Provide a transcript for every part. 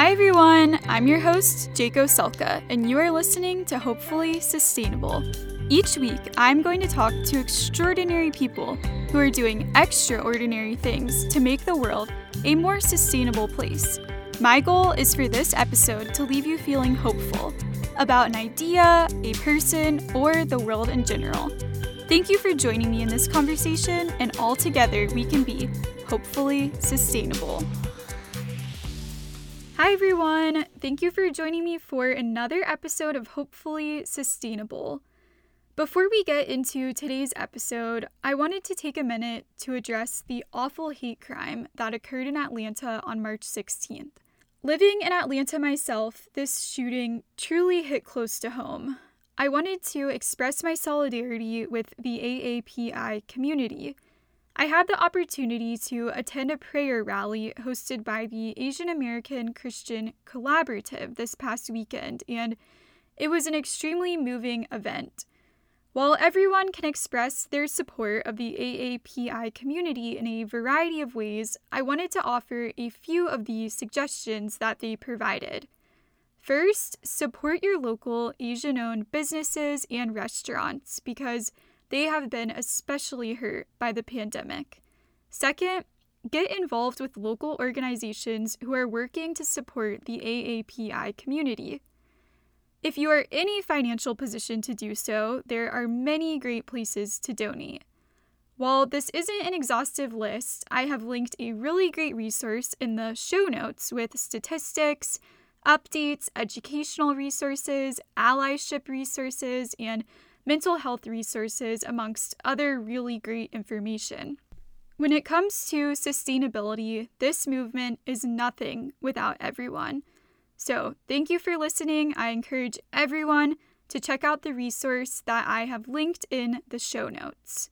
Hi, everyone. I'm your host, Jaco Selka, and you are listening to Hopefully Sustainable. Each week, I'm going to talk to extraordinary people who are doing extraordinary things to make the world a more sustainable place. My goal is for this episode to leave you feeling hopeful about an idea, a person, or the world in general. Thank you for joining me in this conversation, and all together we can be hopefully sustainable. Hi, everyone. Thank you for joining me for another episode of Hopefully Sustainable. Before we get into today's episode, I wanted to take a minute to address the awful hate crime that occurred in Atlanta on March 16th. Living in Atlanta myself, this shooting truly hit close to home. I wanted to express my solidarity with the AAPI community. I had the opportunity to attend a prayer rally hosted by the Asian American Christian Collaborative this past weekend, and it was an extremely moving event. While everyone can express their support of the AAPI community in a variety of ways, I wanted to offer a few of the suggestions that they provided. First, support your local Asian owned businesses and restaurants because they have been especially hurt by the pandemic. Second, get involved with local organizations who are working to support the AAPI community. If you are in a financial position to do so, there are many great places to donate. While this isn't an exhaustive list, I have linked a really great resource in the show notes with statistics, updates, educational resources, allyship resources, and mental health resources, amongst other really great information. When it comes to sustainability, this movement is nothing without everyone. So, thank you for listening. I encourage everyone to check out the resource that I have linked in the show notes.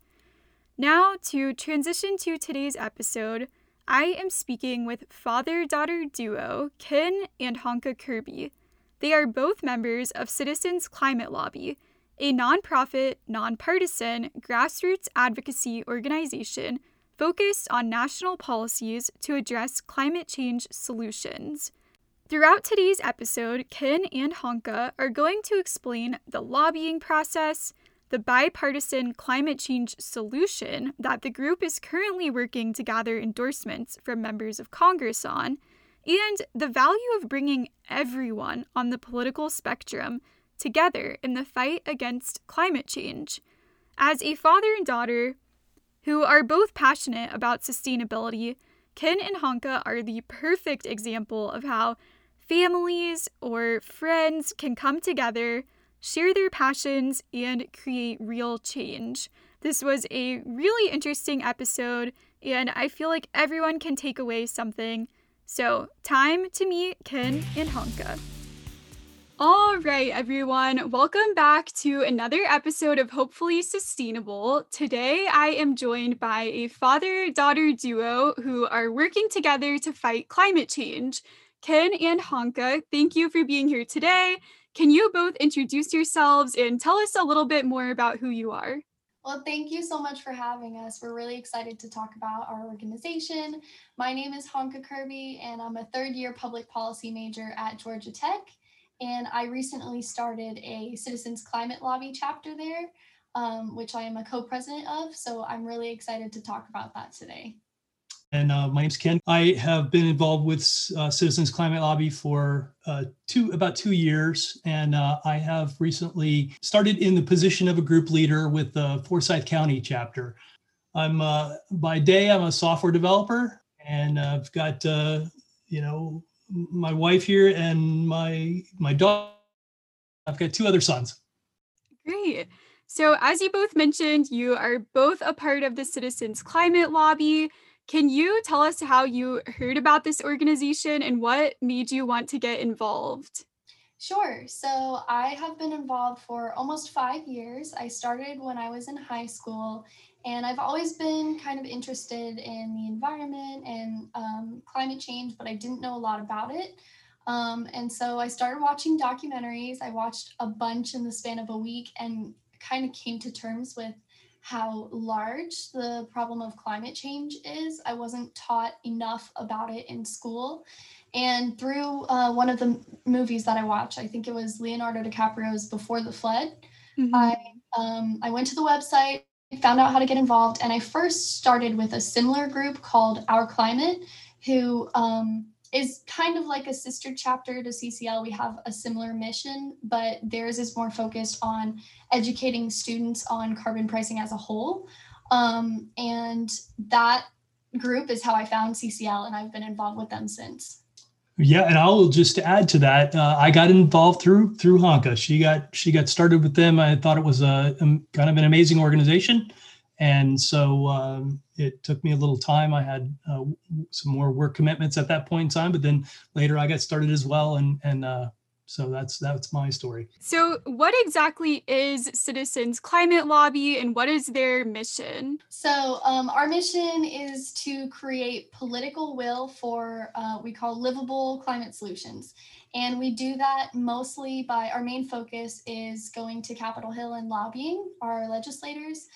Now, to transition to today's episode, I am speaking with father daughter duo Ken and Honka Kirby. They are both members of Citizens Climate Lobby, a nonprofit, nonpartisan, grassroots advocacy organization focused on national policies to address climate change solutions. Throughout today's episode, Ken and Honka are going to explain the lobbying process, the bipartisan climate change solution that the group is currently working to gather endorsements from members of Congress on, and the value of bringing everyone on the political spectrum together in the fight against climate change. As a father and daughter who are both passionate about sustainability, Ken and Honka are the perfect example of how families or friends can come together, share their passions, and create real change. This was a really interesting episode, and I feel like everyone can take away something. So, time to meet Ken and Honka. All right, everyone, welcome back to another episode of Hopefully Sustainable. Today, I am joined by a father daughter duo who are working together to fight climate change. Ken and Honka, thank you for being here today. Can you both introduce yourselves and tell us a little bit more about who you are? Well, thank you so much for having us. We're really excited to talk about our organization. My name is Honka Kirby, and I'm a third year public policy major at Georgia Tech. And I recently started a Citizens Climate Lobby chapter there, um, which I am a co president of. So I'm really excited to talk about that today. And uh, my name's Ken. I have been involved with uh, Citizens Climate Lobby for uh, two about two years, and uh, I have recently started in the position of a group leader with the Forsyth County chapter. I'm uh, by day I'm a software developer, and I've got uh, you know my wife here and my my dog. I've got two other sons. Great. So, as you both mentioned, you are both a part of the Citizens Climate Lobby. Can you tell us how you heard about this organization and what made you want to get involved? Sure. So I have been involved for almost five years. I started when I was in high school, and I've always been kind of interested in the environment and um, climate change, but I didn't know a lot about it. Um, and so I started watching documentaries. I watched a bunch in the span of a week and kind of came to terms with how large the problem of climate change is. I wasn't taught enough about it in school. And through uh, one of the movies that I watched, I think it was Leonardo DiCaprio's Before the Flood, mm-hmm. I um, I went to the website, found out how to get involved, and I first started with a similar group called Our Climate, who um, is kind of like a sister chapter to CCL. We have a similar mission, but theirs is more focused on educating students on carbon pricing as a whole. Um, and that group is how I found CCL, and I've been involved with them since. Yeah, and I'll just add to that. Uh, I got involved through through Honka. She got she got started with them. I thought it was a, a kind of an amazing organization, and so um, it took me a little time. I had uh, some more work commitments at that point in time, but then later I got started as well, and and uh, so that's that's my story. So, what exactly is Citizens Climate Lobby, and what is their mission? So, um, our mission is to create political will for uh, we call livable climate solutions, and we do that mostly by our main focus is going to Capitol Hill and lobbying our legislators.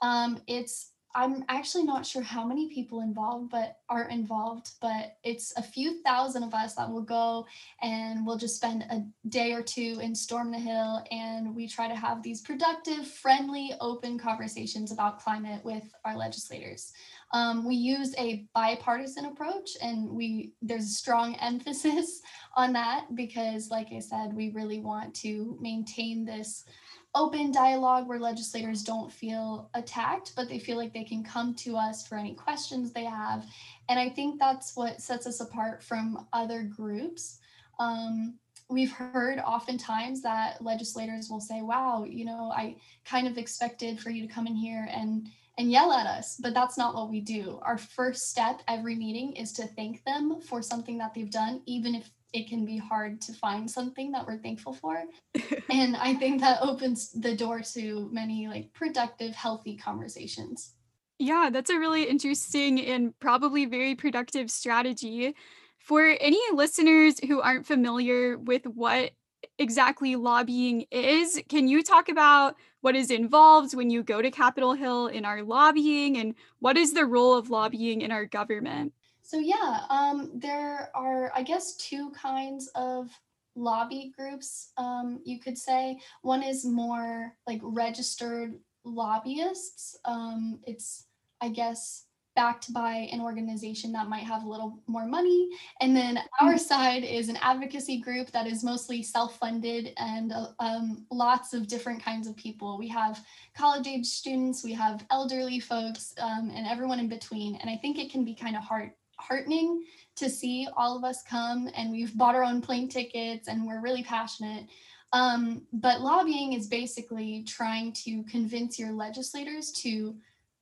Um, it's I'm actually not sure how many people involved, but are involved, but it's a few thousand of us that will go and we'll just spend a day or two in Storm the Hill and we try to have these productive, friendly, open conversations about climate with our legislators. Um, we use a bipartisan approach and we there's a strong emphasis on that because like I said, we really want to maintain this open dialogue where legislators don't feel attacked, but they feel like they can come to us for any questions they have. And I think that's what sets us apart from other groups. Um, we've heard oftentimes that legislators will say, wow, you know, I kind of expected for you to come in here and and yell at us, but that's not what we do. Our first step every meeting is to thank them for something that they've done, even if it can be hard to find something that we're thankful for. and I think that opens the door to many like productive, healthy conversations. Yeah, that's a really interesting and probably very productive strategy. For any listeners who aren't familiar with what exactly lobbying is, can you talk about what is involved when you go to Capitol Hill in our lobbying and what is the role of lobbying in our government? So yeah, um, there are, I guess, two kinds of lobby groups, um, you could say. One is more like registered lobbyists. Um, it's, I guess, backed by an organization that might have a little more money. And then our mm-hmm. side is an advocacy group that is mostly self funded and uh, um, lots of different kinds of people. We have college age students, we have elderly folks, um, and everyone in between. And I think it can be kind of hard heartening to see all of us come and we've bought our own plane tickets and we're really passionate. Um, but lobbying is basically trying to convince your legislators to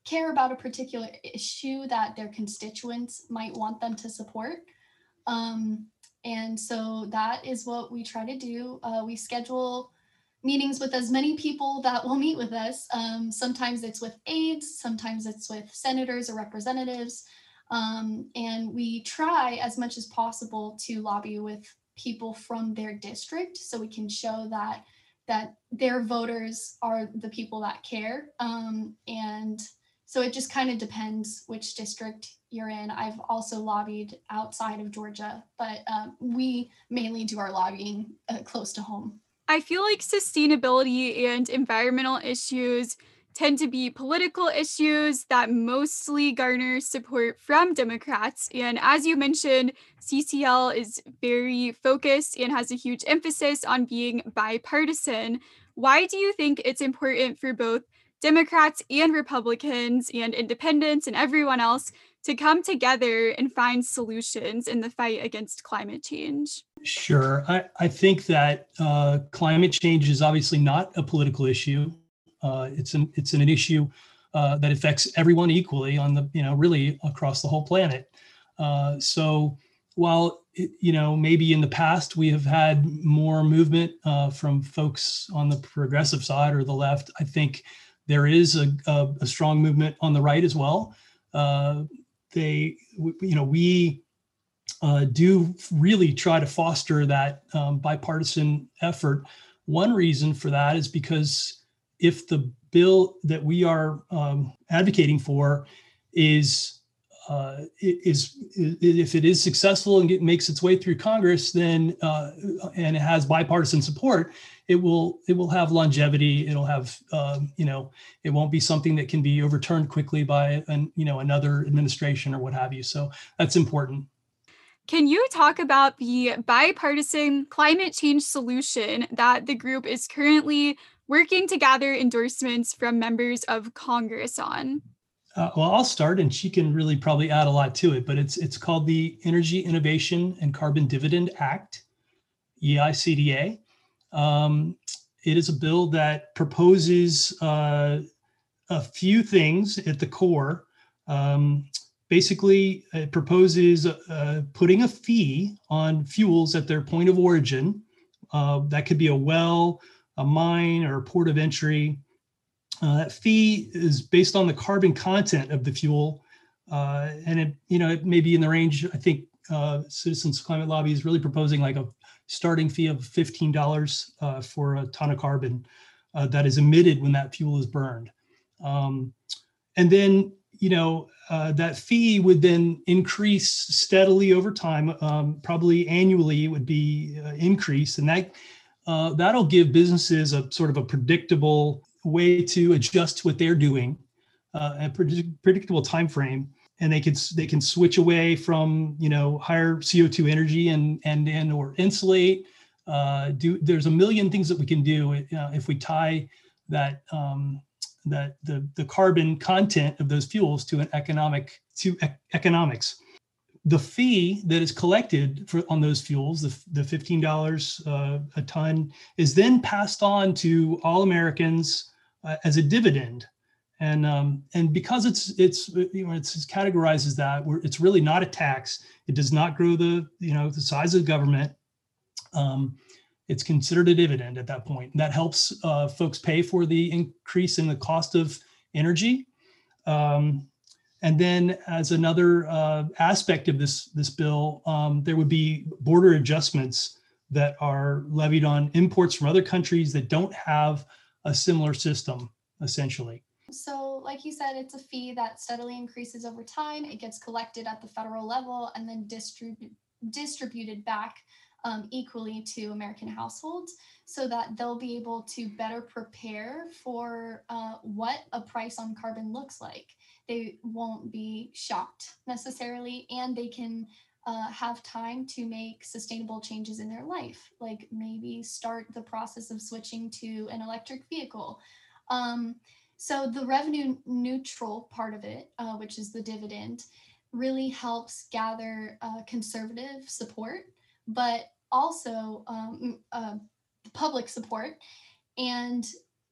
care about a particular issue that their constituents might want them to support. Um, and so that is what we try to do. Uh, we schedule meetings with as many people that will meet with us. Um, sometimes it's with aides, sometimes it's with senators or representatives. Um, and we try as much as possible to lobby with people from their district so we can show that that their voters are the people that care. Um, and so it just kind of depends which district you're in. I've also lobbied outside of Georgia, but um, we mainly do our lobbying uh, close to home. I feel like sustainability and environmental issues tend to be political issues that mostly garner support from Democrats. And as you mentioned, CCL is very focused and has a huge emphasis on being bipartisan. Why do you think it's important for both Democrats and Republicans and independents and everyone else to come together and find solutions in the fight against climate change? Sure. I, I think that uh, climate change is obviously not a political issue. Uh, it's an it's an, issue uh, that affects everyone equally on the you know really across the whole planet. Uh, so while you know maybe in the past we have had more movement uh, from folks on the progressive side or the left, I think there is a, a, a strong movement on the right as well. Uh, they you know we uh, do really try to foster that um, bipartisan effort. One reason for that is because if the bill that we are um, advocating for is uh, is, is, if it is successful and get, makes its way through Congress, then uh, and it has bipartisan support, it will it will have longevity. It'll have um, you know it won't be something that can be overturned quickly by an you know another administration or what have you. So that's important. Can you talk about the bipartisan climate change solution that the group is currently working to gather endorsements from members of Congress on? Uh, well, I'll start, and she can really probably add a lot to it. But it's it's called the Energy Innovation and Carbon Dividend Act, EICDA. Um, it is a bill that proposes uh, a few things at the core. Um, basically, it proposes uh, putting a fee on fuels at their point of origin. Uh, that could be a well, a mine, or a port of entry. Uh, that fee is based on the carbon content of the fuel, uh, and it you know it may be in the range. I think uh, Citizens Climate Lobby is really proposing like a starting fee of fifteen dollars uh, for a ton of carbon uh, that is emitted when that fuel is burned, um, and then you know uh, that fee would then increase steadily over time. Um, probably annually, it would be increased, and that that'll give businesses a sort of a predictable way to adjust to what they're doing, uh, a predict- predictable time frame, and they can they can switch away from you know higher CO2 energy and and and or insulate. Uh, do there's a million things that we can do uh, if we tie that um, that the the carbon content of those fuels to an economic to e- economics the fee that is collected for on those fuels, the, the $15 uh, a ton, is then passed on to all Americans uh, as a dividend. And um, and because it's it's you know it's, it's categorized as that, it's really not a tax. It does not grow the you know the size of government. Um, it's considered a dividend at that point. That helps uh, folks pay for the increase in the cost of energy. Um, and then, as another uh, aspect of this this bill, um, there would be border adjustments that are levied on imports from other countries that don't have a similar system essentially. So, like you said, it's a fee that steadily increases over time. It gets collected at the federal level and then distrib- distributed back um, equally to American households so that they'll be able to better prepare for uh, what a price on carbon looks like. They won't be shocked necessarily, and they can uh, have time to make sustainable changes in their life, like maybe start the process of switching to an electric vehicle. Um, so the revenue neutral part of it, uh, which is the dividend, really helps gather uh, conservative support, but also um, uh, public support. And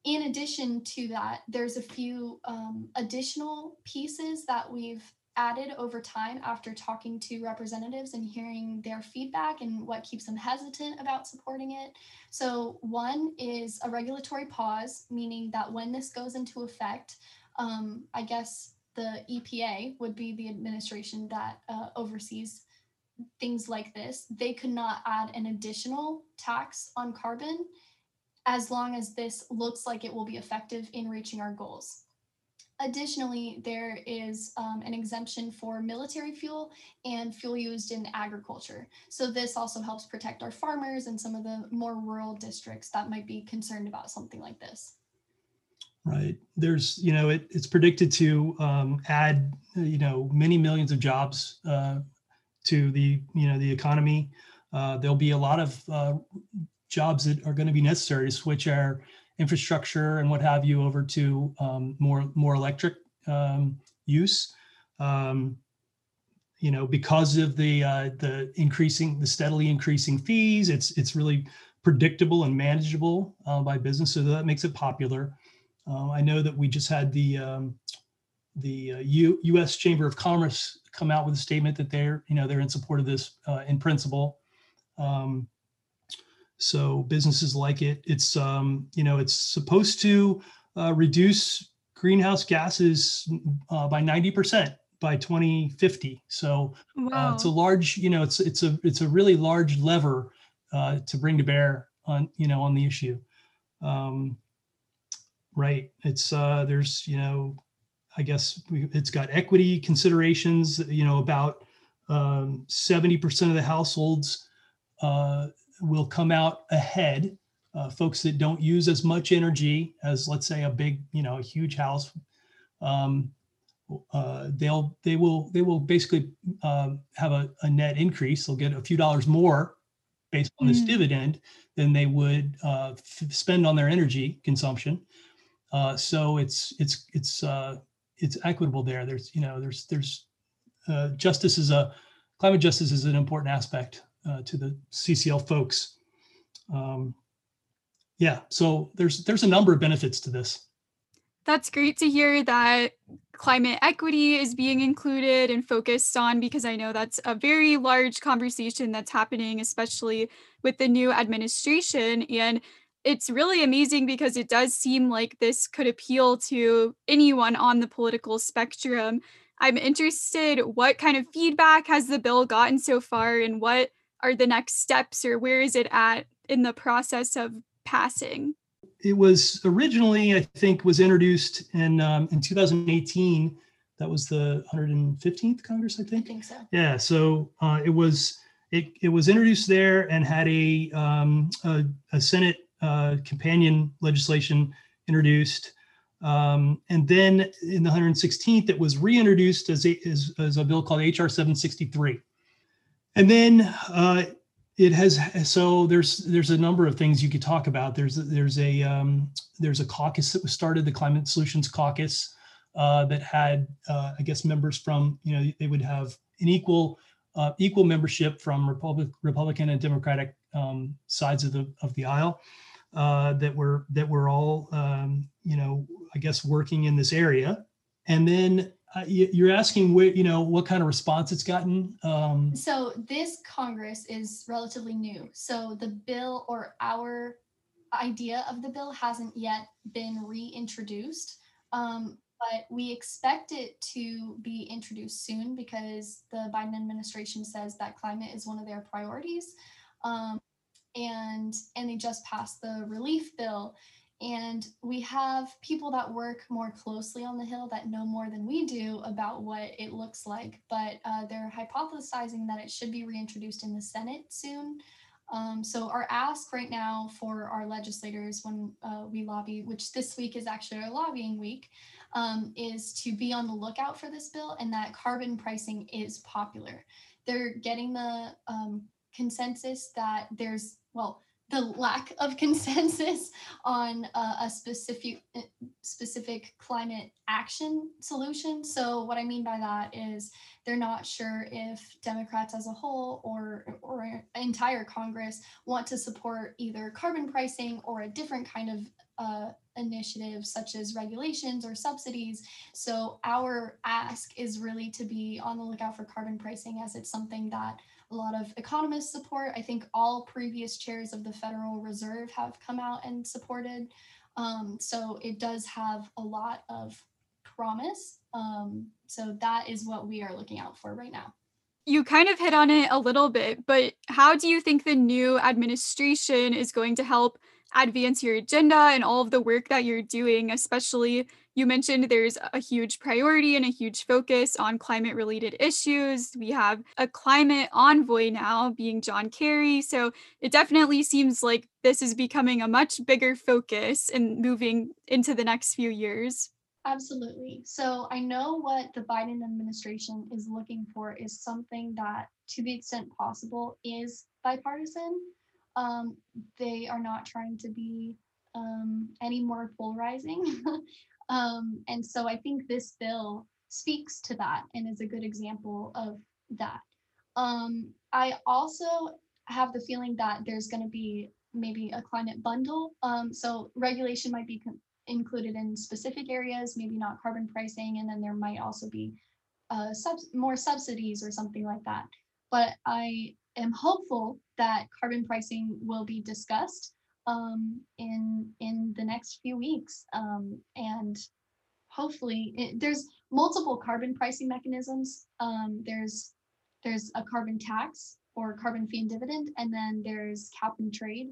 in addition to that, there's a few um, additional pieces that we've added over time after talking to representatives and hearing their feedback and what keeps them hesitant about supporting it. So, one is a regulatory pause, meaning that when this goes into effect, um, I guess the EPA would be the administration that uh, oversees things like this. They could not add an additional tax on carbon as long as this looks like it will be effective in reaching our goals. Additionally, there is um, an exemption for military fuel and fuel used in agriculture. So this also helps protect our farmers and some of the more rural districts that might be concerned about something like this. Right. There's, you know, it, it's predicted to um, add, you know, many millions of jobs uh, to the, you know, the economy. Uh, there'll be a lot of uh, jobs that are going to be necessary to switch our infrastructure and what have you over to um, more more electric um, use. Um, you know, because of the uh, the increasing, the steadily increasing fees, it's it's really predictable and manageable uh, by business, so that makes it popular. Uh, I know that we just had the um, the uh, U, U.S. Chamber of Commerce come out with a statement that they're you know they're in support of this uh, in principle. Um, so businesses like it. It's um, you know it's supposed to uh, reduce greenhouse gases uh, by 90% by 2050. So wow. uh, it's a large, you know, it's it's a it's a really large lever uh, to bring to bear on you know on the issue. Um, right? It's uh, there's you know, I guess we, it's got equity considerations. You know, about um, seventy percent of the households uh, will come out ahead. Uh, folks that don't use as much energy as, let's say, a big, you know, a huge house, um, uh, they'll they will they will basically um, have a, a net increase. They'll get a few dollars more based on this Mm. dividend than they would uh, f- spend on their energy consumption. Uh, so it's it's it's uh, it's equitable there. There's you know there's there's uh, justice is a climate justice is an important aspect uh, to the CCL folks. Um, yeah, so there's there's a number of benefits to this. That's great to hear that climate equity is being included and focused on because I know that's a very large conversation that's happening, especially with the new administration. And it's really amazing because it does seem like this could appeal to anyone on the political spectrum. I'm interested what kind of feedback has the bill gotten so far and what are the next steps or where is it at in the process of passing? it was originally, I think, was introduced in um, in 2018. That was the 115th Congress, I think. I think. think so. Yeah, so uh, it was it it was introduced there and had a um, a, a Senate uh, companion legislation introduced, um, and then in the 116th it was reintroduced as a as, as a bill called HR 763, and then uh, it has so there's there's a number of things you could talk about. There's there's a um, there's a caucus that was started, the Climate Solutions Caucus, uh, that had uh, I guess members from you know they would have an equal uh, equal membership from Republic, Republican and Democratic um, sides of the of the aisle uh, that were that were all um, you know I guess working in this area, and then uh, you, you're asking you know what kind of response it's gotten. Um, So this Congress is relatively new. So the bill or our idea of the bill hasn't yet been reintroduced. Um, but we expect it to be introduced soon because the Biden administration says that climate is one of their priorities. Um, and and they just passed the relief bill and we have people that work more closely on the hill that know more than we do about what it looks like but uh, they're hypothesizing that it should be reintroduced in the senate soon. Um, so our ask right now for our legislators when uh, we lobby which this week is actually our lobbying week um, is to be on the lookout for this bill and that carbon pricing is popular. They're getting the um, consensus that there's well the lack of consensus on uh, a specific specific climate action solution. So what I mean by that is they're not sure if Democrats as a whole or or entire Congress want to support either carbon pricing or a different kind of uh, initiative such as regulations or subsidies. So our ask is really to be on the lookout for carbon pricing as it's something that a lot of economists support. I think all previous chairs of the Federal Reserve have come out and supported. Um, so it does have a lot of promise. Um, so that is what we are looking out for right now. You kind of hit on it a little bit, but how do you think the new administration is going to help advance your agenda and all of the work that you're doing? Especially, you mentioned there's a huge priority and a huge focus on climate related issues. We have a climate envoy now being John Kerry. So it definitely seems like this is becoming a much bigger focus and moving into the next few years. Absolutely. So I know what the Biden administration is looking for is something that, to the extent possible, is bipartisan. Um, they are not trying to be um, any more polarizing. um, and so I think this bill speaks to that and is a good example of that. Um, I also have the feeling that there's going to be maybe a climate bundle. Um, so regulation might be included in specific areas, maybe not carbon pricing, and then there might also be uh, subs- more subsidies or something like that. But I am hopeful that carbon pricing will be discussed um, in in the next few weeks, um, and hopefully it, there's multiple carbon pricing mechanisms. Um, there's there's a carbon tax or carbon fee and dividend, and then there's cap and trade.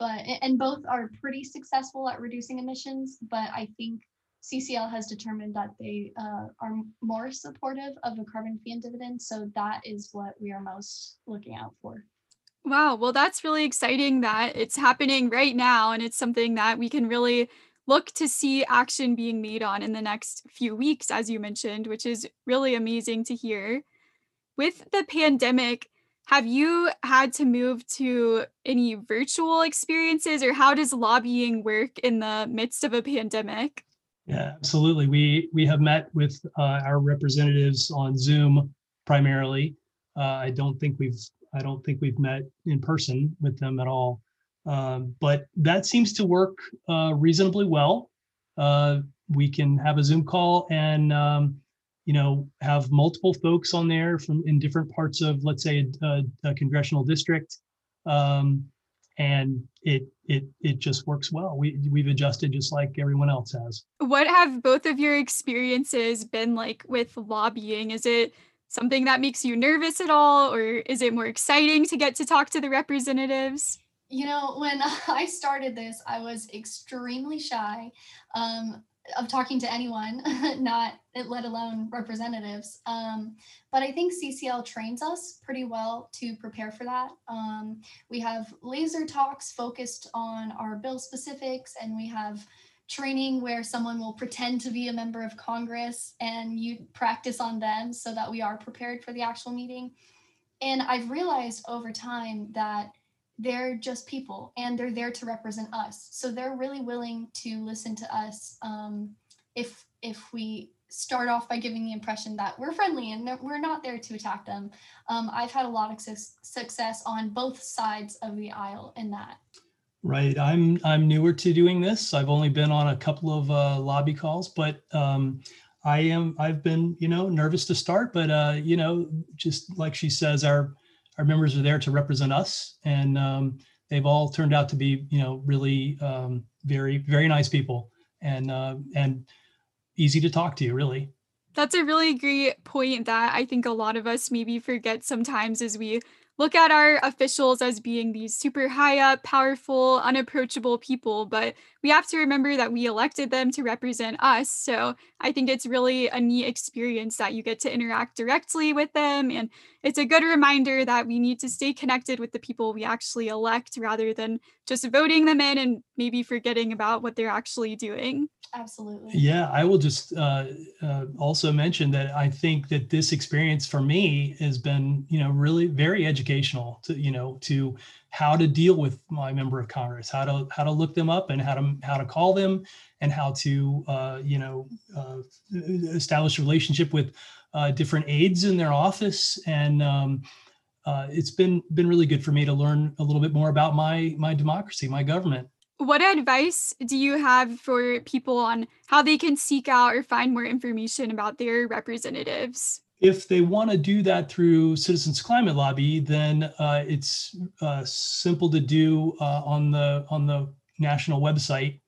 but and both are pretty successful at reducing emissions. But I think CCL has determined that they uh, are more supportive of a carbon fee and dividend. So that is what we are most looking out for. Wow, well, that's really exciting that it's happening right now, and it's something that we can really look to see action being made on in the next few weeks, as you mentioned, which is really amazing to hear. With the pandemic, have you had to move to any virtual experiences, or how does lobbying work in the midst of a pandemic? Yeah, absolutely. We we have met with uh, our representatives on Zoom primarily. Uh, I don't think we've I don't think we've met in person with them at all. Um, but that seems to work uh, reasonably well. Uh, we can have a Zoom call and um, you know have multiple folks on there from in different parts of let's say a, a congressional district, um, and it it it just works well. We we've adjusted just like everyone else has. What have both of your experiences been like with lobbying? Is it something that makes you nervous at all, or is it more exciting to get to talk to the representatives? You know, when I started this, I was extremely shy um, of talking to anyone, not let alone representatives. Um, but I think CCL trains us pretty well to prepare for that. Um, we have laser talks focused on our bill specifics, and we have training where someone will pretend to be a member of Congress and you practice on them so that we are prepared for the actual meeting. And I've realized over time that they're just people and they're there to represent us. So they're really willing to listen to us um, if if we start off by giving the impression that we're friendly and that we're not there to attack them. Um, I've had a lot of su- success on both sides of the aisle in that. Right. I'm I'm newer to doing this. I've only been on a couple of uh, lobby calls, but um, I am I've been you know nervous to start, but uh, you know just like she says, our our members are there to represent us, and um, they've all turned out to be you know really um, very very nice people and uh, and easy to talk to. Really. That's a really great point that I think a lot of us maybe forget sometimes as we look at our officials as being these super high up, powerful, unapproachable people, but we have to remember that we elected them to represent us. So I think it's really a neat experience that you get to interact directly with them. And it's a good reminder that we need to stay connected with the people we actually elect rather than just voting them in and maybe forgetting about what they're actually doing. Absolutely. Yeah, I will just uh, uh, also mention that I think that this experience for me has been, you know, really very educational to, you know, to how to deal with my member of Congress, how to how to look them up, and how to how to call them, and how to, uh, you know, uh, establish a relationship with uh, different aides in their office, and um, uh, it's been been really good for me to learn a little bit more about my my democracy, my government. What advice do you have for people on how they can seek out or find more information about their representatives? If they want to do that through Citizens Climate Lobby, then uh, it's uh, simple to do uh, on the on the national website.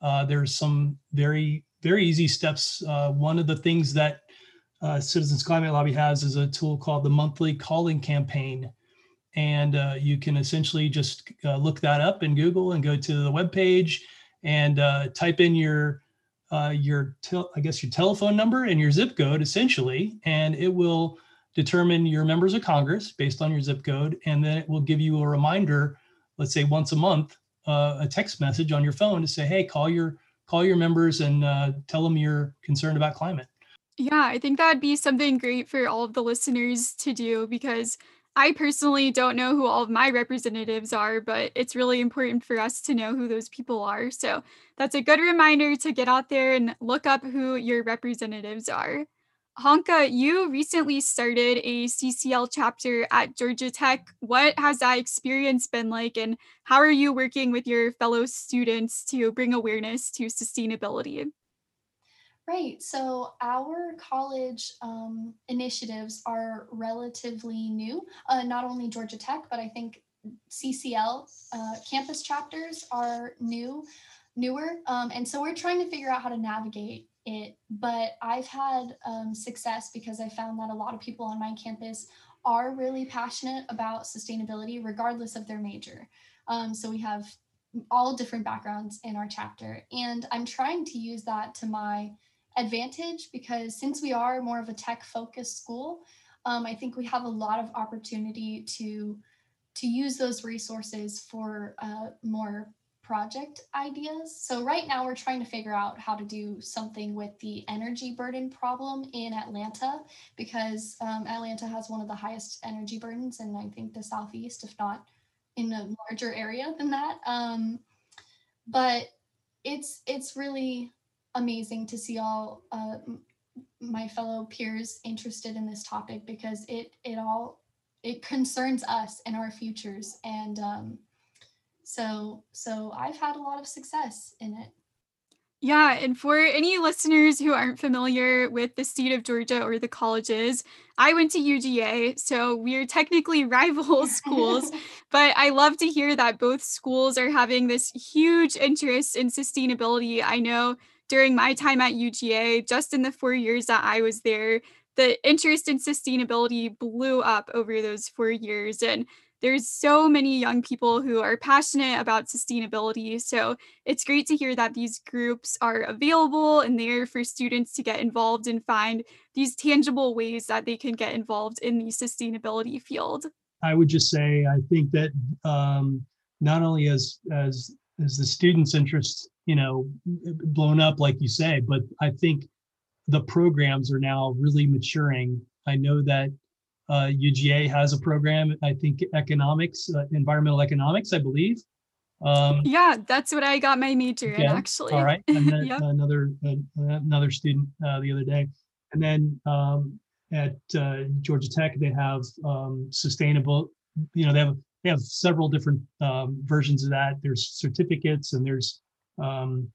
Uh, there's some very very easy steps. Uh, one of the things that uh, Citizens Climate Lobby has is a tool called the monthly calling campaign and uh, you can essentially just uh, look that up in Google and go to the web page and uh, type in your uh, your tel- I guess your telephone number and your zip code essentially, and it will determine your members of Congress based on your zip code, and then it will give you a reminder, let's say once a month, uh, a text message on your phone to say, hey, call your call your members and uh, tell them you're concerned about climate. Yeah, I think that'd be something great for all of the listeners to do because I personally don't know who all of my representatives are, but it's really important for us to know who those people are. So that's a good reminder to get out there and look up who your representatives are. Honka, you recently started a CCL chapter at Georgia Tech. What has that experience been like, and how are you working with your fellow students to bring awareness to sustainability? Right. So our college um, initiatives are relatively new. Uh, not only Georgia Tech, but I think CCL uh, campus chapters are new, newer, um, and so we're trying to figure out how to navigate it. But I've had um, success because I found that a lot of people on my campus are really passionate about sustainability, regardless of their major. Um, so we have all different backgrounds in our chapter. And I'm trying to use that to my advantage because since we are more of a tech focused school, um, I think we have a lot of opportunity to to use those resources for uh, more project ideas. So right now we're trying to figure out how to do something with the energy burden problem in Atlanta because um, Atlanta has one of the highest energy burdens and I think the southeast, if not in a larger area than that. Um, but it's it's really amazing to see all uh, my fellow peers interested in this topic because it it all it concerns us and our futures and um, so so I've had a lot of success in it. Yeah, and for any listeners who aren't familiar with the state of Georgia or the colleges, I went to UGA, so we're technically rival schools, but I love to hear that both schools are having this huge interest in sustainability. I know during my time at UGA, just in the four years that I was there, the interest in sustainability blew up over those four years. And there's so many young people who are passionate about sustainability. So it's great to hear that these groups are available and there for students to get involved and find these tangible ways that they can get involved in the sustainability field. I would just say I think that um, not only as as as the students' interest, you know, blown up like you say, but I think the programs are now really maturing. I know that uh, UGA has a program, I think economics, uh, environmental economics, I believe. Um, yeah, that's what I got my major in actually. All right, and then yep. another uh, another student uh, the other day, and then um, at uh, Georgia Tech they have um, sustainable. You know, they have they have several different um, versions of that. There's certificates and there's um,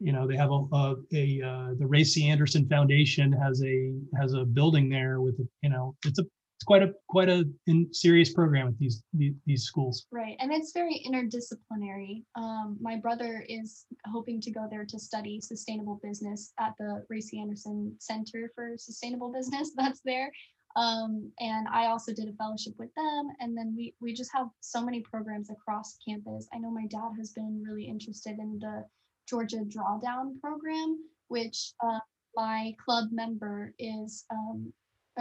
you know they have a, a, a uh, the Ray C. Anderson Foundation has a has a building there with a, you know it's a it's quite a quite a serious program at these, these, these schools. Right, and it's very interdisciplinary. Um, my brother is hoping to go there to study sustainable business at the Ray C. Anderson Center for Sustainable Business. That's there. Um, and I also did a fellowship with them. And then we we just have so many programs across campus. I know my dad has been really interested in the Georgia Drawdown program, which uh, my club member is um,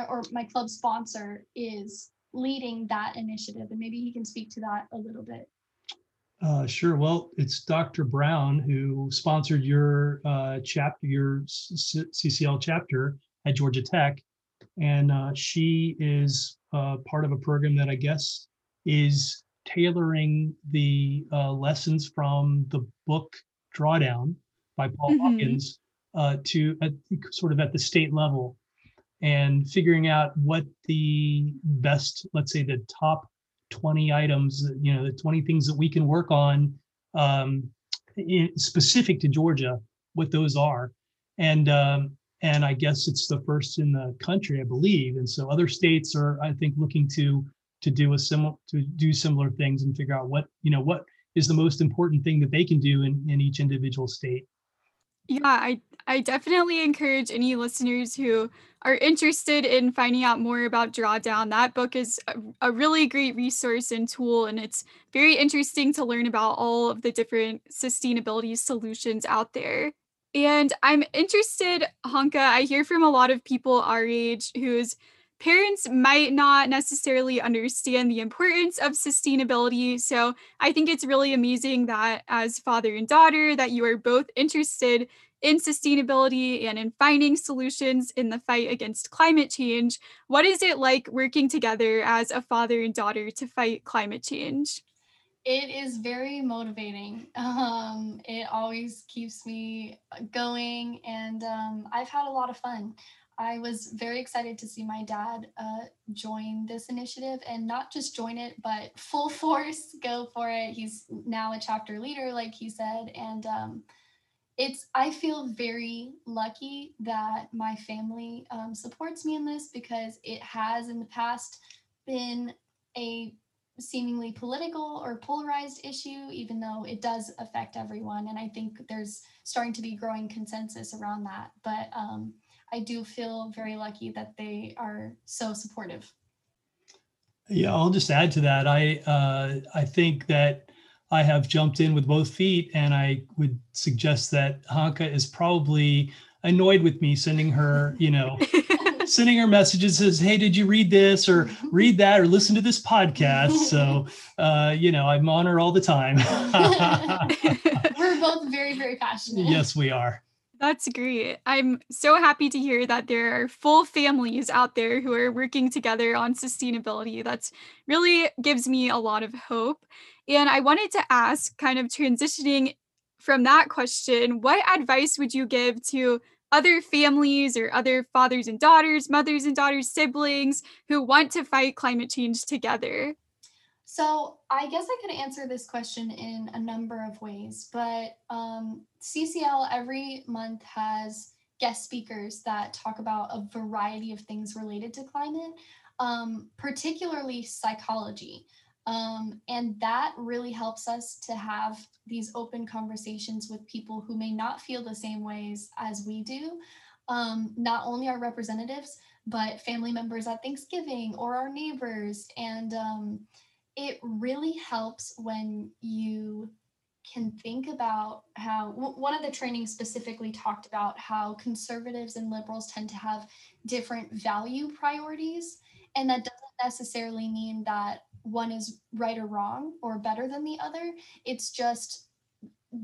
or my club sponsor is leading that initiative and maybe he can speak to that a little bit uh, sure well it's dr brown who sponsored your uh, chapter your ccl chapter at georgia tech and uh, she is uh, part of a program that i guess is tailoring the uh, lessons from the book drawdown by paul mm-hmm. hawken uh, to at, sort of at the state level and figuring out what the best, let's say the top 20 items, you know, the 20 things that we can work on um, in, specific to Georgia, what those are. And um, and I guess it's the first in the country, I believe. And so other states are, I think, looking to to do a similar to do similar things and figure out what you know what is the most important thing that they can do in, in each individual state. Yeah, I I definitely encourage any listeners who are interested in finding out more about Drawdown. That book is a, a, really great resource and tool, and it's very interesting to learn about all of the different sustainability solutions out there. And I'm interested, Honka, I hear from a lot of people our age whose parents might not necessarily understand the importance of sustainability. So I think it's really amazing that as father and daughter that you are both interested in sustainability and in finding solutions in the fight against climate change. What is it like working together as a father and daughter to fight climate change? It is very motivating. Um, it always keeps me going, and um, I've had a lot of fun. I was very excited to see my dad uh, join this initiative and not just join it, but full force go for it. He's now a chapter leader, like he said, and um, it's i feel very lucky that my family um, supports me in this because it has in the past been a seemingly political or polarized issue even though it does affect everyone. And i think there's starting to be growing consensus around that. But um, i do feel very lucky that they are so supportive. Yeah i'll just add to that. I uh, i think that I have jumped in with both feet, and I would suggest that Hanka is probably annoyed with me sending her, you know, sending her messages says, "Hey, did you read this or read that or listen to this podcast?" So, uh, you know, I'm on her all the time. We're both very, very passionate. Yes, we are. That's great. I'm so happy to hear that there are full families out there who are working together on sustainability. That's really gives me a lot of hope. And I wanted to ask, kind of transitioning from that question, what advice would you give to other families or other fathers and daughters, mothers and daughters, siblings who want to fight climate change together? So, I guess I could answer this question in a number of ways, but um, CCL every month has guest speakers that talk about a variety of things related to climate, um, particularly psychology. Um, and that really helps us to have these open conversations with people who may not feel the same ways as we do. Um, not only our representatives, but family members at Thanksgiving or our neighbors. And um, it really helps when you can think about how one of the trainings specifically talked about how conservatives and liberals tend to have different value priorities. And that doesn't necessarily mean that one is right or wrong or better than the other. It's just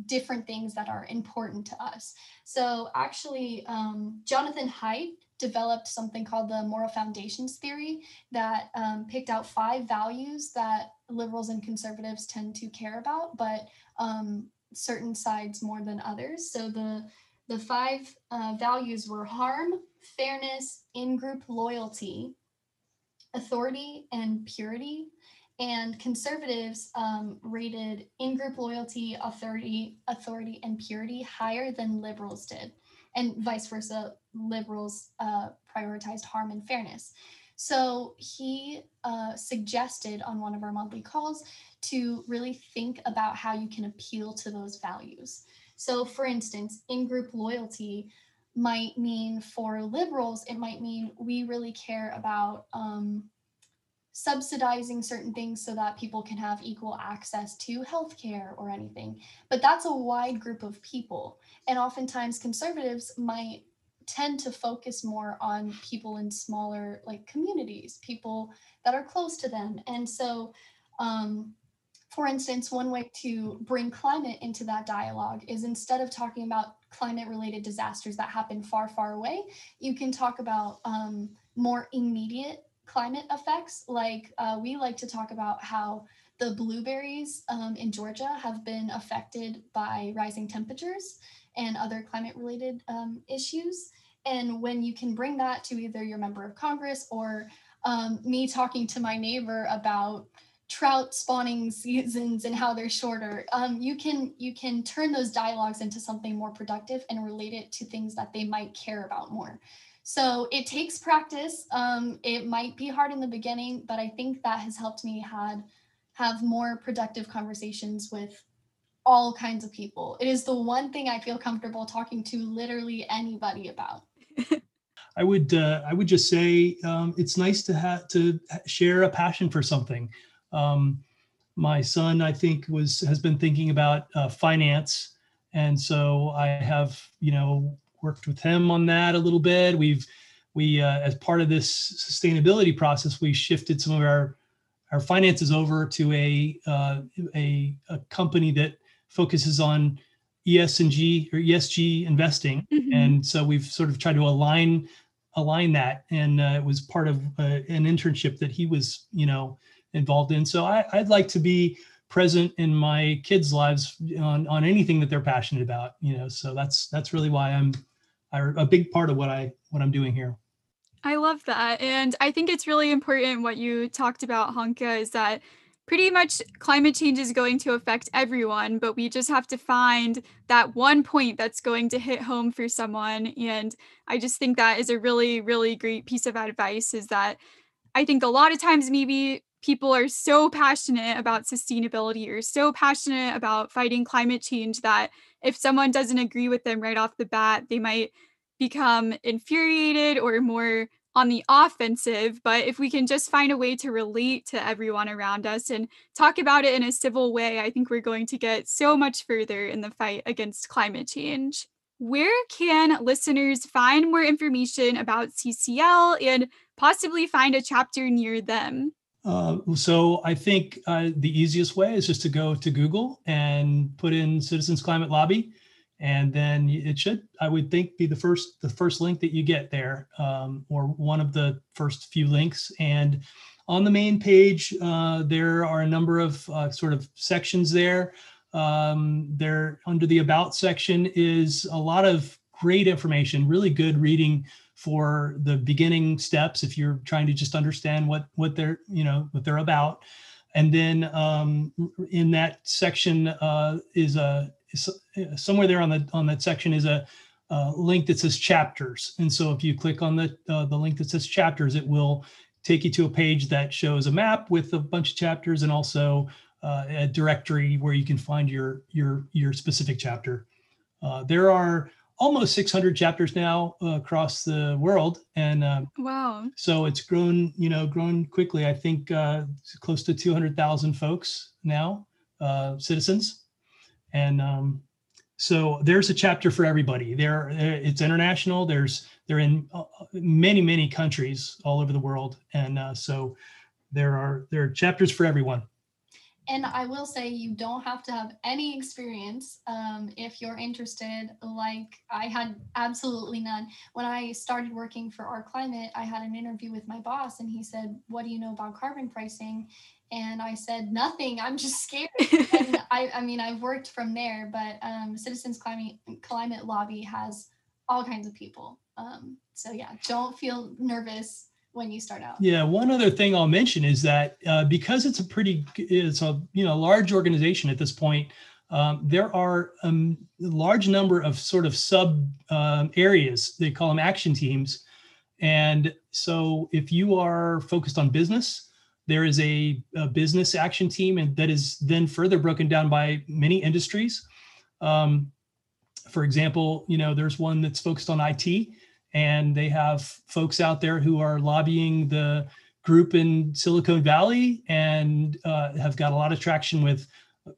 different things that are important to us. So actually, um, Jonathan Haidt developed something called the moral foundations theory that um, picked out five values that liberals and conservatives tend to care about, but um, certain sides more than others. So the the five uh, values were harm, fairness, in-group loyalty, authority, and purity and conservatives um, rated in-group loyalty, authority, authority, and purity higher than liberals did, and vice versa. Liberals uh, prioritized harm and fairness. So he uh, suggested on one of our monthly calls to really think about how you can appeal to those values. So, for instance, in-group loyalty might mean for liberals, it might mean we really care about um, subsidizing certain things so that people can have equal access to healthcare or anything. But that's a wide group of people. And oftentimes conservatives might tend to focus more on people in smaller like communities, people that are close to them. And so um, for instance, one way to bring climate into that dialogue is instead of talking about climate related disasters that happen far, far away, you can talk about um, more immediate climate effects. Like uh, we like to talk about how the blueberries um, in Georgia have been affected by rising temperatures and other climate related um, issues. And when you can bring that to either your member of Congress or um, me talking to my neighbor about trout spawning seasons and how they're shorter um, you can you can turn those dialogues into something more productive and relate it to things that they might care about more so it takes practice. Um, it might be hard in the beginning, but I think that has helped me had have more productive conversations with all kinds of people. It is the one thing I feel comfortable talking to literally anybody about. I would uh, I would just say um, it's nice to have to share a passion for something. Um, my son, I think, was has been thinking about uh, finance, and so I have you know worked with him on that a little bit. We've we uh, as part of this sustainability process, we shifted some of our our finances over to a uh, a, a company that focuses on ESG or ESG investing, mm-hmm. and so we've sort of tried to align align that, and uh, it was part of uh, an internship that he was you know involved in. So I, I'd like to be present in my kids' lives on on anything that they're passionate about, you know. So that's that's really why I'm are a big part of what I what I'm doing here. I love that. And I think it's really important what you talked about, Hawken, is that pretty much climate change is going to affect everyone, but we just have to find that one point that's going to hit home for someone. And I just think that is a really, really great piece of advice is that I think a lot of times maybe people are so passionate about sustainability or so passionate about fighting climate change that if someone doesn't agree with them right off the bat, they might become infuriated or more on the offensive, but if we can just find a way to relate to everyone around us and talk about it in a civil way, I think we're going to get so much further in the fight against climate change. Where can listeners find more information about CCL and possibly find a chapter near them? Uh, so I think uh, the easiest way is just to go to Google and put in Citizens Climate Lobby, and then it should, I would think, be the first the first link that you get there, um, or one of the first few links. And on the main page, uh, there are a number of uh, sort of sections there. Um, there under the About section is a lot of great information, really good reading for the beginning steps if you're trying to just understand what what they're you know what they're about. And then um, in that section uh, is a is somewhere there on the on that section is a, a, link that says chapters. And so if you click on the uh, the link that says chapters it will take you to a page that shows a map with a bunch of chapters and also uh, a directory where you can find your your your specific chapter. Uh, there are almost 600 chapters now uh, across the world. And uh, wow. so it's grown you know grown quickly. I think uh, close to 200000 folks now uh, citizens. And um, so there's a chapter for everybody. There uh, it's international. There's they're in uh, many many countries all over the world. And so there are there are chapters for everyone and I will say you don't have to have any experience um, if you're interested. Like I had absolutely none. When I started working for Our Climate, I had an interview with my boss, and he said, "What do you know about carbon pricing?" And I said, "Nothing. I'm just scared." and I, I mean, I've worked from there, but um, Citizens Climate Climate Lobby has all kinds of people. Um, so yeah, don't feel nervous when you start out. Yeah, one other thing I'll mention is that uh, because it's a pretty, it's a you know large organization at this point. Um, there are um, a large number of sort of sub um, areas. They call them action teams, and so if you are focused on business, there is a, a business action team, and that is then further broken down by many industries. Um, for example, you know, there's one that's focused on IT and they have folks out there who are lobbying the group in Silicon Valley and uh, have got a lot of traction with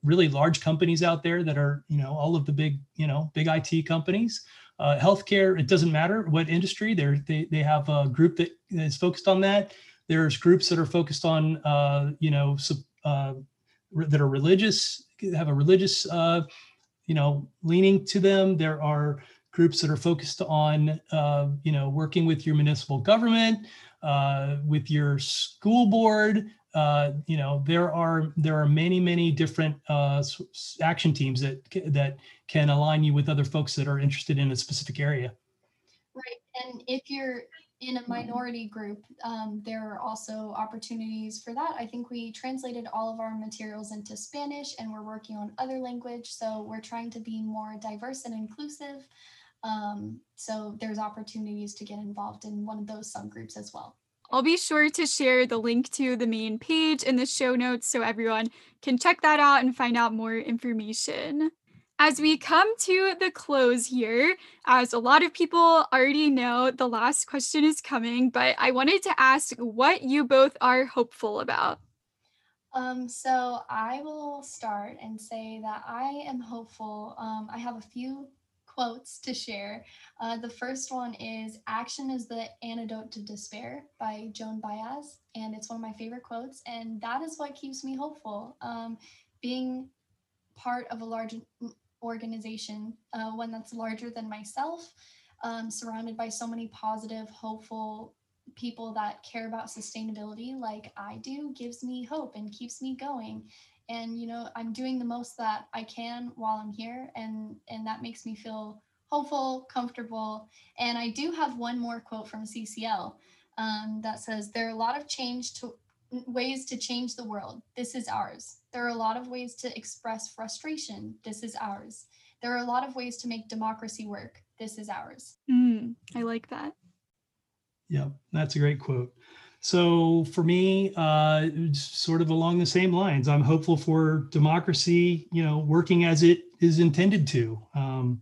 really large companies out there that are, you know, all of the big, you know, big IT companies. Uh, healthcare, it doesn't matter what industry. They're, they they have a group that is focused on that. There's groups that are focused on, uh, you know, uh, that are religious, have a religious, uh, you know, leaning to them. There are groups that are focused on, uh, you know, working with your municipal government, uh, with your school board. Uh, you know, there are there are many many different uh, action teams that that can align you with other folks that are interested in a specific area. Right, and if you're in a minority group, um, there are also opportunities for that. I think we translated all of our materials into Spanish and we're working on other language. So we're trying to be more diverse and inclusive. Um, so there's opportunities to get involved in one of those subgroups as well. I'll be sure to share the link to the main page in the show notes so everyone can check that out and find out more information. As we come to the close here, as a lot of people already know, the last question is coming, but I wanted to ask what you both are hopeful about. Um, so I will start and say that I am hopeful. Um, I have a few quotes to share. Uh, the first one is Action is the Antidote to Despair by Joan Baez. And it's one of my favorite quotes. And that is what keeps me hopeful. Um, being part of a large organization, uh, one that's larger than myself, um, surrounded by so many positive, hopeful people that care about sustainability like I do, gives me hope and keeps me going and you know i'm doing the most that i can while i'm here and and that makes me feel hopeful comfortable and i do have one more quote from ccl um, that says there are a lot of change to ways to change the world. This is ours. There are a lot of ways to express frustration. This is ours. There are a lot of ways to make democracy work. This is ours. Mm, i like that. Yeah that's a great quote so for me, uh, sort of along the same lines, I'm hopeful for democracy, you know, working as it is intended to. Um,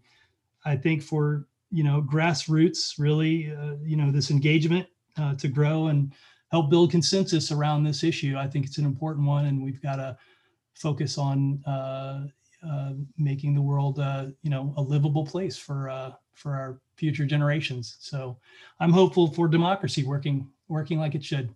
I think for you know grassroots, really, uh, you know, this engagement uh, to grow and help build consensus around this issue. I think it's an important one, and we've got to focus on uh, uh, making the world, uh, you know, a livable place for for our future generations. So I'm hopeful for democracy working working like it should.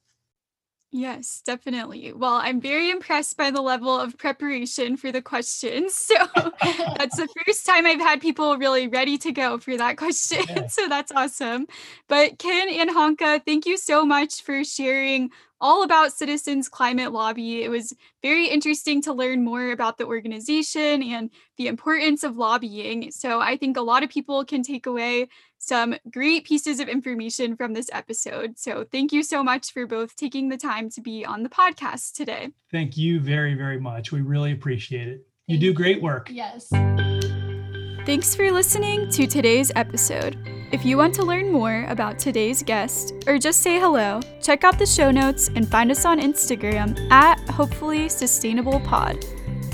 Yes, definitely. Well, I'm very impressed by the level of preparation for the questions. So that's the first time I've had people really ready to go for that question. Yeah. So that's awesome. But Ken and Hawken, thank you so much for sharing all about Citizens Climate Lobby. It was very interesting to learn more about the organization and the importance of lobbying. So I think a lot of people can take away some great pieces of information from this episode. So thank you so much for both taking the time to be on the podcast today. Thank you very, very much. We really appreciate it. You do great work. Yes. Thanks for listening to today's episode. If you want to learn more about today's guest or just say hello, check out the show notes and find us on Instagram at Hopefully Sustainable Pod.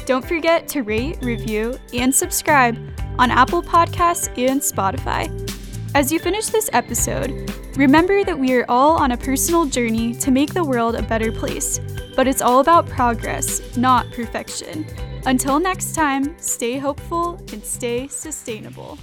Don't forget to rate, review, and subscribe on Apple Podcasts and Spotify. As you finish this episode, remember that we are all on a personal journey to make the world a better place, but it's all about progress, not perfection. Until next time, stay hopeful and stay sustainable.